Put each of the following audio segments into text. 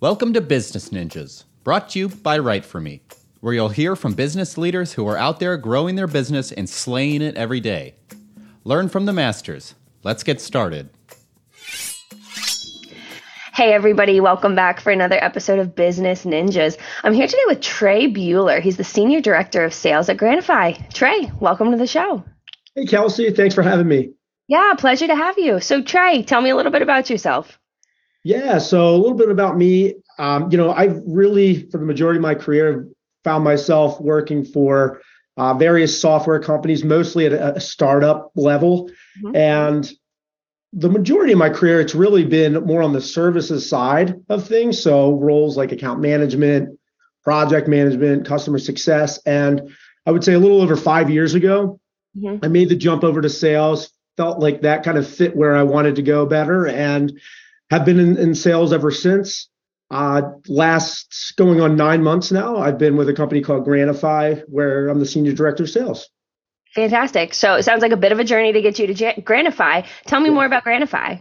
Welcome to Business Ninjas, brought to you by Write For Me, where you'll hear from business leaders who are out there growing their business and slaying it every day. Learn from the masters. Let's get started. Hey, everybody, welcome back for another episode of Business Ninjas. I'm here today with Trey Buehler. He's the Senior Director of Sales at Granify. Trey, welcome to the show. Hey, Kelsey, thanks for having me. Yeah, pleasure to have you. So, Trey, tell me a little bit about yourself. Yeah, so a little bit about me. Um, you know, I've really, for the majority of my career, found myself working for uh, various software companies, mostly at a, a startup level. Mm-hmm. And the majority of my career, it's really been more on the services side of things. So roles like account management, project management, customer success. And I would say a little over five years ago, mm-hmm. I made the jump over to sales, felt like that kind of fit where I wanted to go better. And have been in, in sales ever since. Uh, last going on nine months now, I've been with a company called Granify, where I'm the senior director of sales. Fantastic. So it sounds like a bit of a journey to get you to J- Granify. Tell me yeah. more about Granify.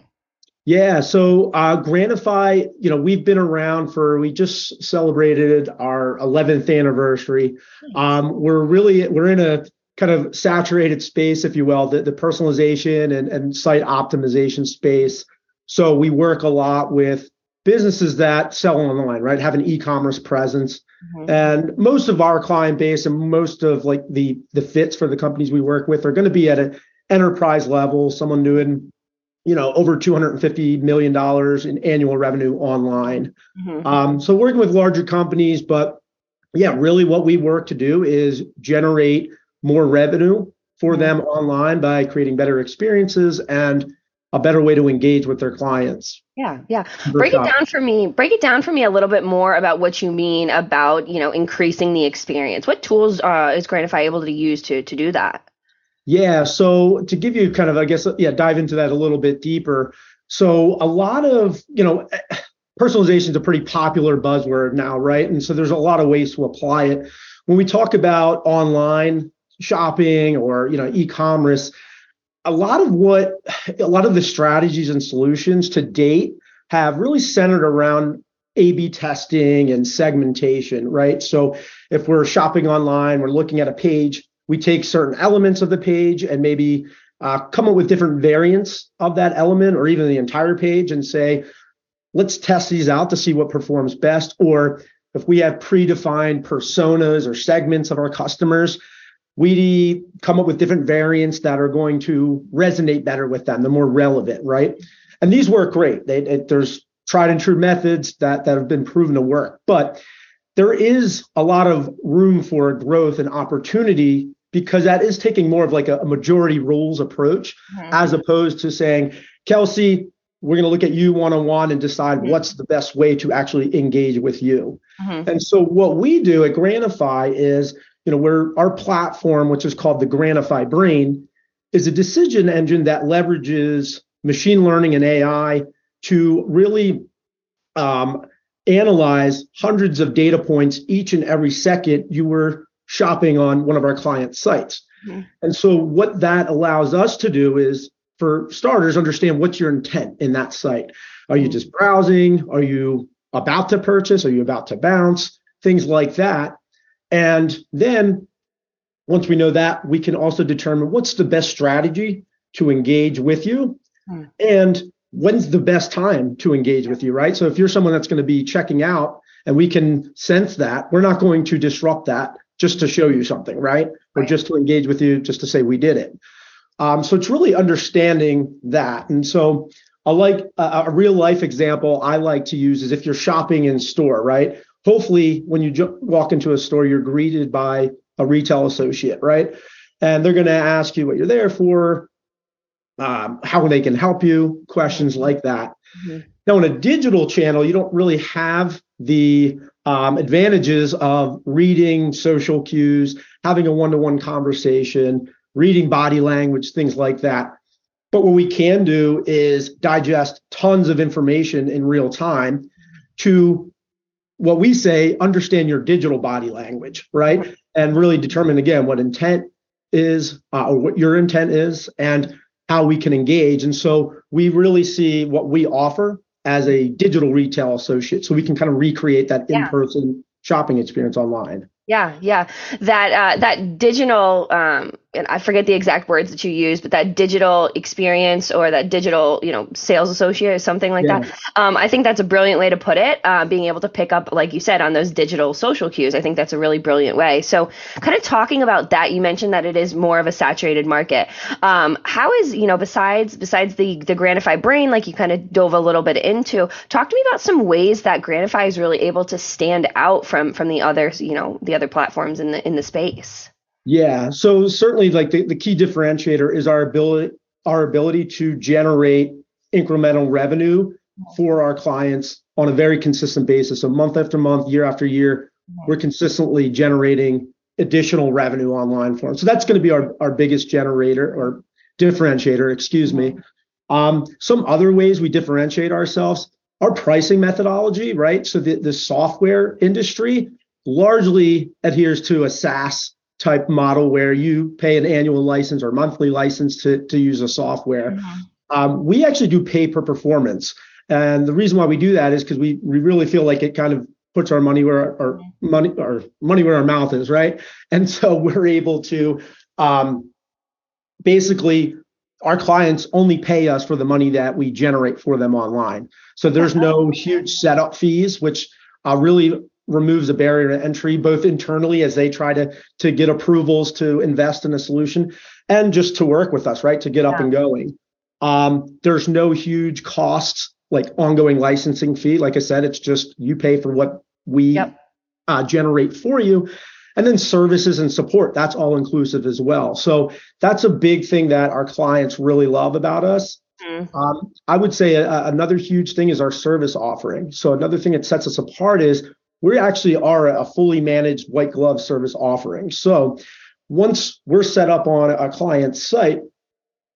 Yeah, so uh, Granify, you know, we've been around for. We just celebrated our 11th anniversary. Um, we're really we're in a kind of saturated space, if you will, the, the personalization and, and site optimization space. So we work a lot with businesses that sell online, right? Have an e-commerce presence. Mm-hmm. And most of our client base and most of like the the fits for the companies we work with are going to be at an enterprise level, someone doing you know over 250 million dollars in annual revenue online. Mm-hmm. Um, so working with larger companies, but yeah, really what we work to do is generate more revenue for mm-hmm. them online by creating better experiences and a better way to engage with their clients. Yeah, yeah. Break it down for me. Break it down for me a little bit more about what you mean about you know increasing the experience. What tools uh, is Granify able to use to to do that? Yeah. So to give you kind of, I guess, yeah, dive into that a little bit deeper. So a lot of you know. Personalization is a pretty popular buzzword now, right? And so there's a lot of ways to apply it. When we talk about online shopping or you know e-commerce, a lot of what a lot of the strategies and solutions to date have really centered around A B testing and segmentation, right? So if we're shopping online, we're looking at a page, we take certain elements of the page and maybe uh, come up with different variants of that element or even the entire page and say, let's test these out to see what performs best. Or if we have predefined personas or segments of our customers, we come up with different variants that are going to resonate better with them, the more relevant, right? And these work great. They, it, there's tried and true methods that, that have been proven to work, but there is a lot of room for growth and opportunity because that is taking more of like a, a majority rules approach mm-hmm. as opposed to saying, Kelsey, we're going to look at you one on one and decide mm-hmm. what's the best way to actually engage with you. Mm-hmm. And so what we do at Granify is you know, where our platform, which is called the Granify Brain, is a decision engine that leverages machine learning and AI to really um, analyze hundreds of data points each and every second you were shopping on one of our client sites. Mm-hmm. And so, what that allows us to do is, for starters, understand what's your intent in that site. Are you just browsing? Are you about to purchase? Are you about to bounce? Things like that. And then once we know that, we can also determine what's the best strategy to engage with you hmm. and when's the best time to engage with you, right? So if you're someone that's going to be checking out and we can sense that, we're not going to disrupt that just to show you something, right? Or just to engage with you, just to say we did it. Um, so it's really understanding that. And so I like a, a real life example I like to use is if you're shopping in store, right? Hopefully when you walk into a store you're greeted by a retail associate right? And they're going to ask you what you're there for um, how they can help you questions like that. Mm-hmm. now in a digital channel you don't really have the um, advantages of reading social cues having a one-to-one conversation reading body language things like that. But what we can do is digest tons of information in real time to what we say understand your digital body language right? And really determine again what intent is uh, or what your intent is and how we can engage. And so we really see what we offer as a digital retail associate so we can kind of recreate that in-person shopping experience online. Yeah, yeah. That uh, that digital, um, and I forget the exact words that you use, but that digital experience or that digital, you know, sales associate or something like yeah. that. Um, I think that's a brilliant way to put it. Uh, being able to pick up, like you said, on those digital social cues. I think that's a really brilliant way. So, kind of talking about that, you mentioned that it is more of a saturated market. Um, how is you know besides besides the the Granify brain, like you kind of dove a little bit into, talk to me about some ways that Granify is really able to stand out from from the other you know, the other platforms in the in the space? Yeah, so certainly like the, the key differentiator is our ability our ability to generate incremental revenue for our clients on a very consistent basis. So month after month, year after year, we're consistently generating additional revenue online for them. So that's going to be our, our biggest generator or differentiator, excuse me. Um, some other ways we differentiate ourselves, our pricing methodology, right? So the, the software industry largely adheres to a SaaS type model where you pay an annual license or monthly license to, to use a software. Mm-hmm. Um, we actually do pay per performance. And the reason why we do that is because we, we really feel like it kind of puts our money where our, money or money where our mouth is, right? And so we're able to um, basically our clients only pay us for the money that we generate for them online. So there's no huge setup fees, which uh, really removes a barrier to entry, both internally as they try to to get approvals to invest in a solution, and just to work with us, right, to get yeah. up and going. Um, there's no huge costs like ongoing licensing fee. Like I said, it's just you pay for what we yep. uh, generate for you. And then services and support, that's all inclusive as well. So that's a big thing that our clients really love about us. Mm-hmm. Um, I would say a, another huge thing is our service offering. So another thing that sets us apart is we actually are a fully managed white glove service offering. So once we're set up on a client's site,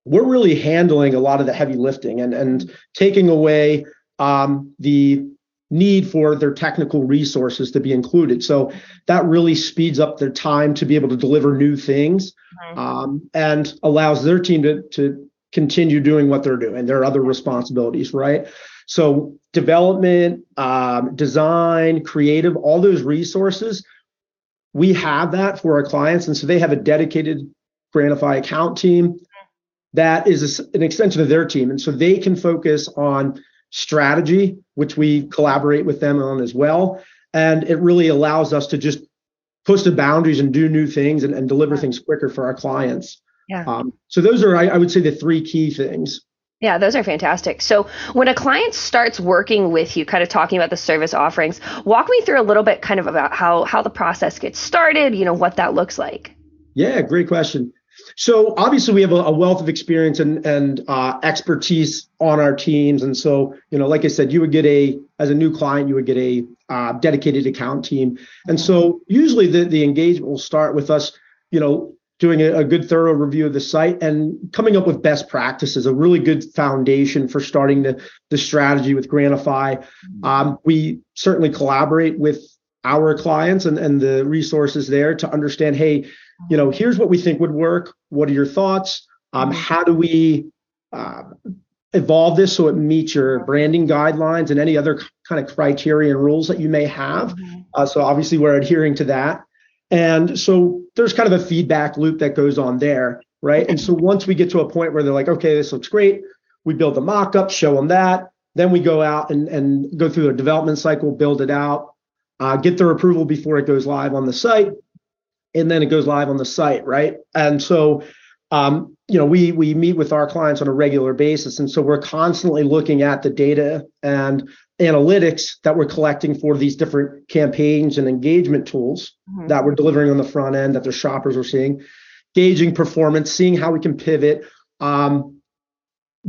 we're really handling a lot of the heavy lifting and, and taking away um, the need for their technical resources to be included. So that really speeds up their time to be able to deliver new things mm-hmm. um, and allows their team to, to continue doing what they're doing, their other responsibilities, right? So development, um, design, creative, all those resources, we have that for our clients. And so they have a dedicated Granify account team that is a, an extension of their team. And so they can focus on strategy, which we collaborate with them on as well. And it really allows us to just push the boundaries and do new things and, and deliver things quicker for our clients. Yeah. Um, so those are, I, I would say, the three key things. Yeah, those are fantastic. So, when a client starts working with you, kind of talking about the service offerings, walk me through a little bit kind of about how how the process gets started, you know, what that looks like. Yeah, great question. So, obviously we have a, a wealth of experience and and uh, expertise on our teams and so, you know, like I said, you would get a as a new client, you would get a uh, dedicated account team. And so, usually the the engagement will start with us, you know, doing a, a, good thorough review of the site and coming up with best practices, a really good foundation for starting the, the strategy with Granify. Mm-hmm. Um, we certainly collaborate with our clients and, and the resources there to understand, hey, you know, here's what we think would work. What are your thoughts? Um, mm-hmm. how do we uh, evolve this so it meets your branding guidelines and any other kind of criteria and rules that you may have? Mm-hmm. Uh, so obviously we're adhering to that. And so there's kind of a feedback loop that goes on there, right? And so once we get to a point where they're like, okay, this looks great, we build the mock up, show them that. Then we go out and, and go through a development cycle, build it out, uh, get their approval before it goes live on the site. And then it goes live on the site, right? And so, um, you know, we we meet with our clients on a regular basis, and so we're constantly looking at the data and analytics that we're collecting for these different campaigns and engagement tools mm-hmm. that we're delivering on the front end that their shoppers are seeing, gauging performance, seeing how we can pivot, um,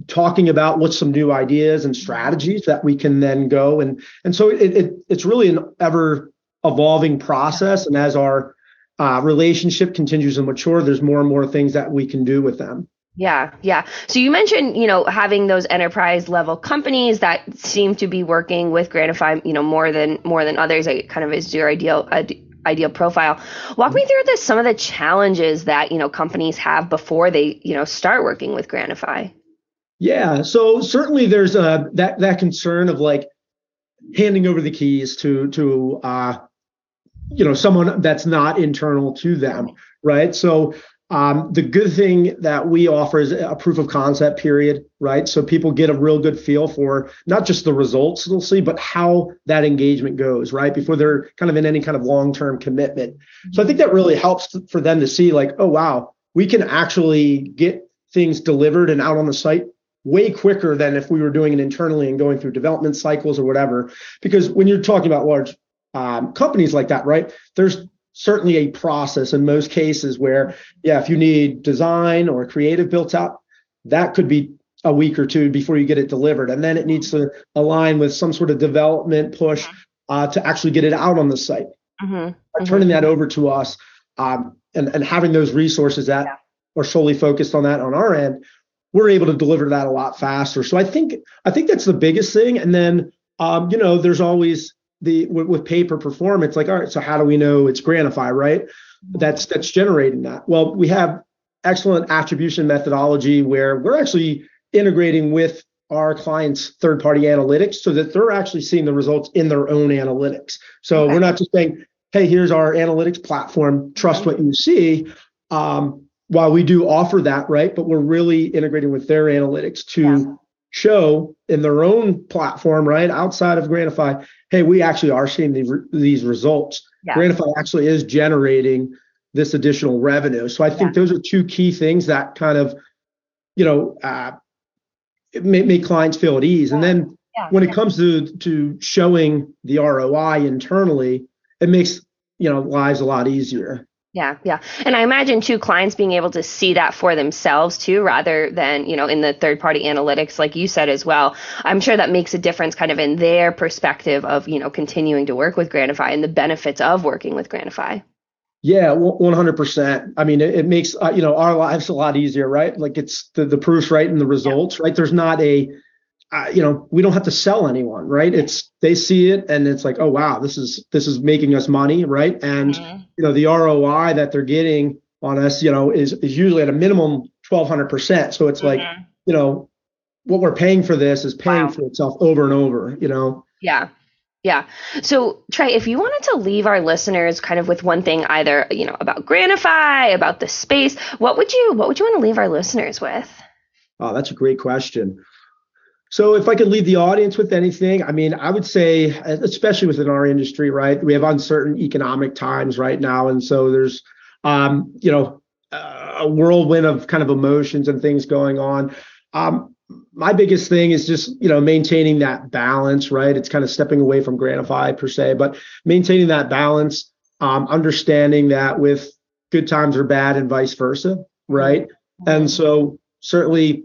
talking about what's some new ideas and strategies that we can then go and and so it, it it's really an ever evolving process and as our uh, relationship continues to mature there's more and more things that we can do with them yeah, yeah. So you mentioned, you know, having those enterprise level companies that seem to be working with Granify, you know, more than more than others. It kind of is your ideal ideal profile. Walk me through this some of the challenges that you know companies have before they you know start working with Granify. Yeah, so certainly there's a that that concern of like handing over the keys to to uh, you know someone that's not internal to them, right? So um, the good thing that we offer is a proof of concept period, right? So people get a real good feel for not just the results they'll see, but how that engagement goes, right? Before they're kind of in any kind of long term commitment. So I think that really helps for them to see, like, oh, wow, we can actually get things delivered and out on the site way quicker than if we were doing it internally and going through development cycles or whatever. Because when you're talking about large um, companies like that, right, there's certainly a process in most cases where, yeah, if you need design or creative built out, that could be a week or two before you get it delivered. And then it needs to align with some sort of development push uh, to actually get it out on the site. Mm-hmm. Mm-hmm. Turning that over to us um, and, and having those resources that yeah. are solely focused on that on our end, we're able to deliver that a lot faster. So I think I think that's the biggest thing. And then um, you know, there's always the with, with pay per performance. Like, all right, so how do we know it's Granify, right? That's that's generating that. Well, we have excellent attribution methodology where we're actually integrating with our clients' third party analytics so that they're actually seeing the results in their own analytics. So okay. we're not just saying, hey, here's our analytics platform, trust what you see. Um, while we do offer that, right? But we're really integrating with their analytics to yeah. show in their own platform, right? Outside of Granify, hey, we actually are seeing the, these results. Yeah. Granify actually is generating this additional revenue. So I think yeah. those are two key things that kind of, you know, uh, make, make clients feel at ease. And then when it comes to to showing the ROI internally, it makes you know lives a lot easier. Yeah, yeah. And I imagine too clients being able to see that for themselves too, rather than, you know, in the third party analytics, like you said as well. I'm sure that makes a difference kind of in their perspective of, you know, continuing to work with Granify and the benefits of working with Granify. Yeah, 100%. I mean, it, it makes, uh, you know, our lives a lot easier, right? Like it's the, the proofs right and the results, yeah. right? There's not a, uh, you know, we don't have to sell anyone, right? It's they see it and it's like, oh wow, this is this is making us money, right? And mm-hmm. you know, the ROI that they're getting on us, you know, is is usually at a minimum twelve hundred percent. So it's mm-hmm. like, you know, what we're paying for this is paying wow. for itself over and over, you know. Yeah. Yeah. So Trey, if you wanted to leave our listeners kind of with one thing, either you know about Granify, about the space, what would you what would you want to leave our listeners with? Oh, that's a great question. So if I could leave the audience with anything, I mean, I would say, especially within our industry, right? We have uncertain economic times right now, and so there's, um, you know, a whirlwind of kind of emotions and things going on. Um, my biggest thing is just you know maintaining that balance, right? It's kind of stepping away from Granify per se, but maintaining that balance, um, understanding that with good times are bad and vice versa, right? And so certainly,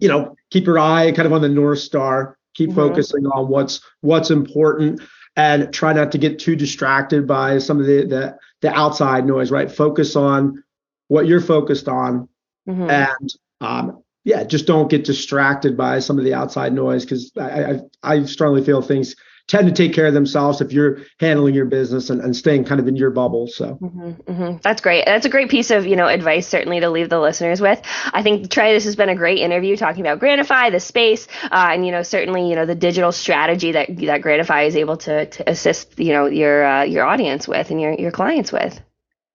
you know, keep your eye kind of on the north star keep mm-hmm. focusing on what's what's important and try not to get too distracted by some of the the, the outside noise right focus on what you're focused on mm-hmm. and um, yeah just don't get distracted by some of the outside noise because I, I i strongly feel things tend to take care of themselves if you're handling your business and, and staying kind of in your bubble. So mm-hmm, mm-hmm. that's great. That's a great piece of you know advice certainly to leave the listeners with. I think Trey, this has been a great interview talking about Granify, the space, uh, and you know certainly you know the digital strategy that that Granify is able to to assist you know your uh, your audience with and your your clients with.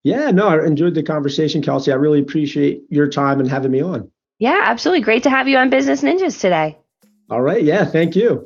Yeah, no, I enjoyed the conversation, Kelsey. I really appreciate your time and having me on. Yeah, absolutely. Great to have you on Business Ninjas today. All right. Yeah, thank you.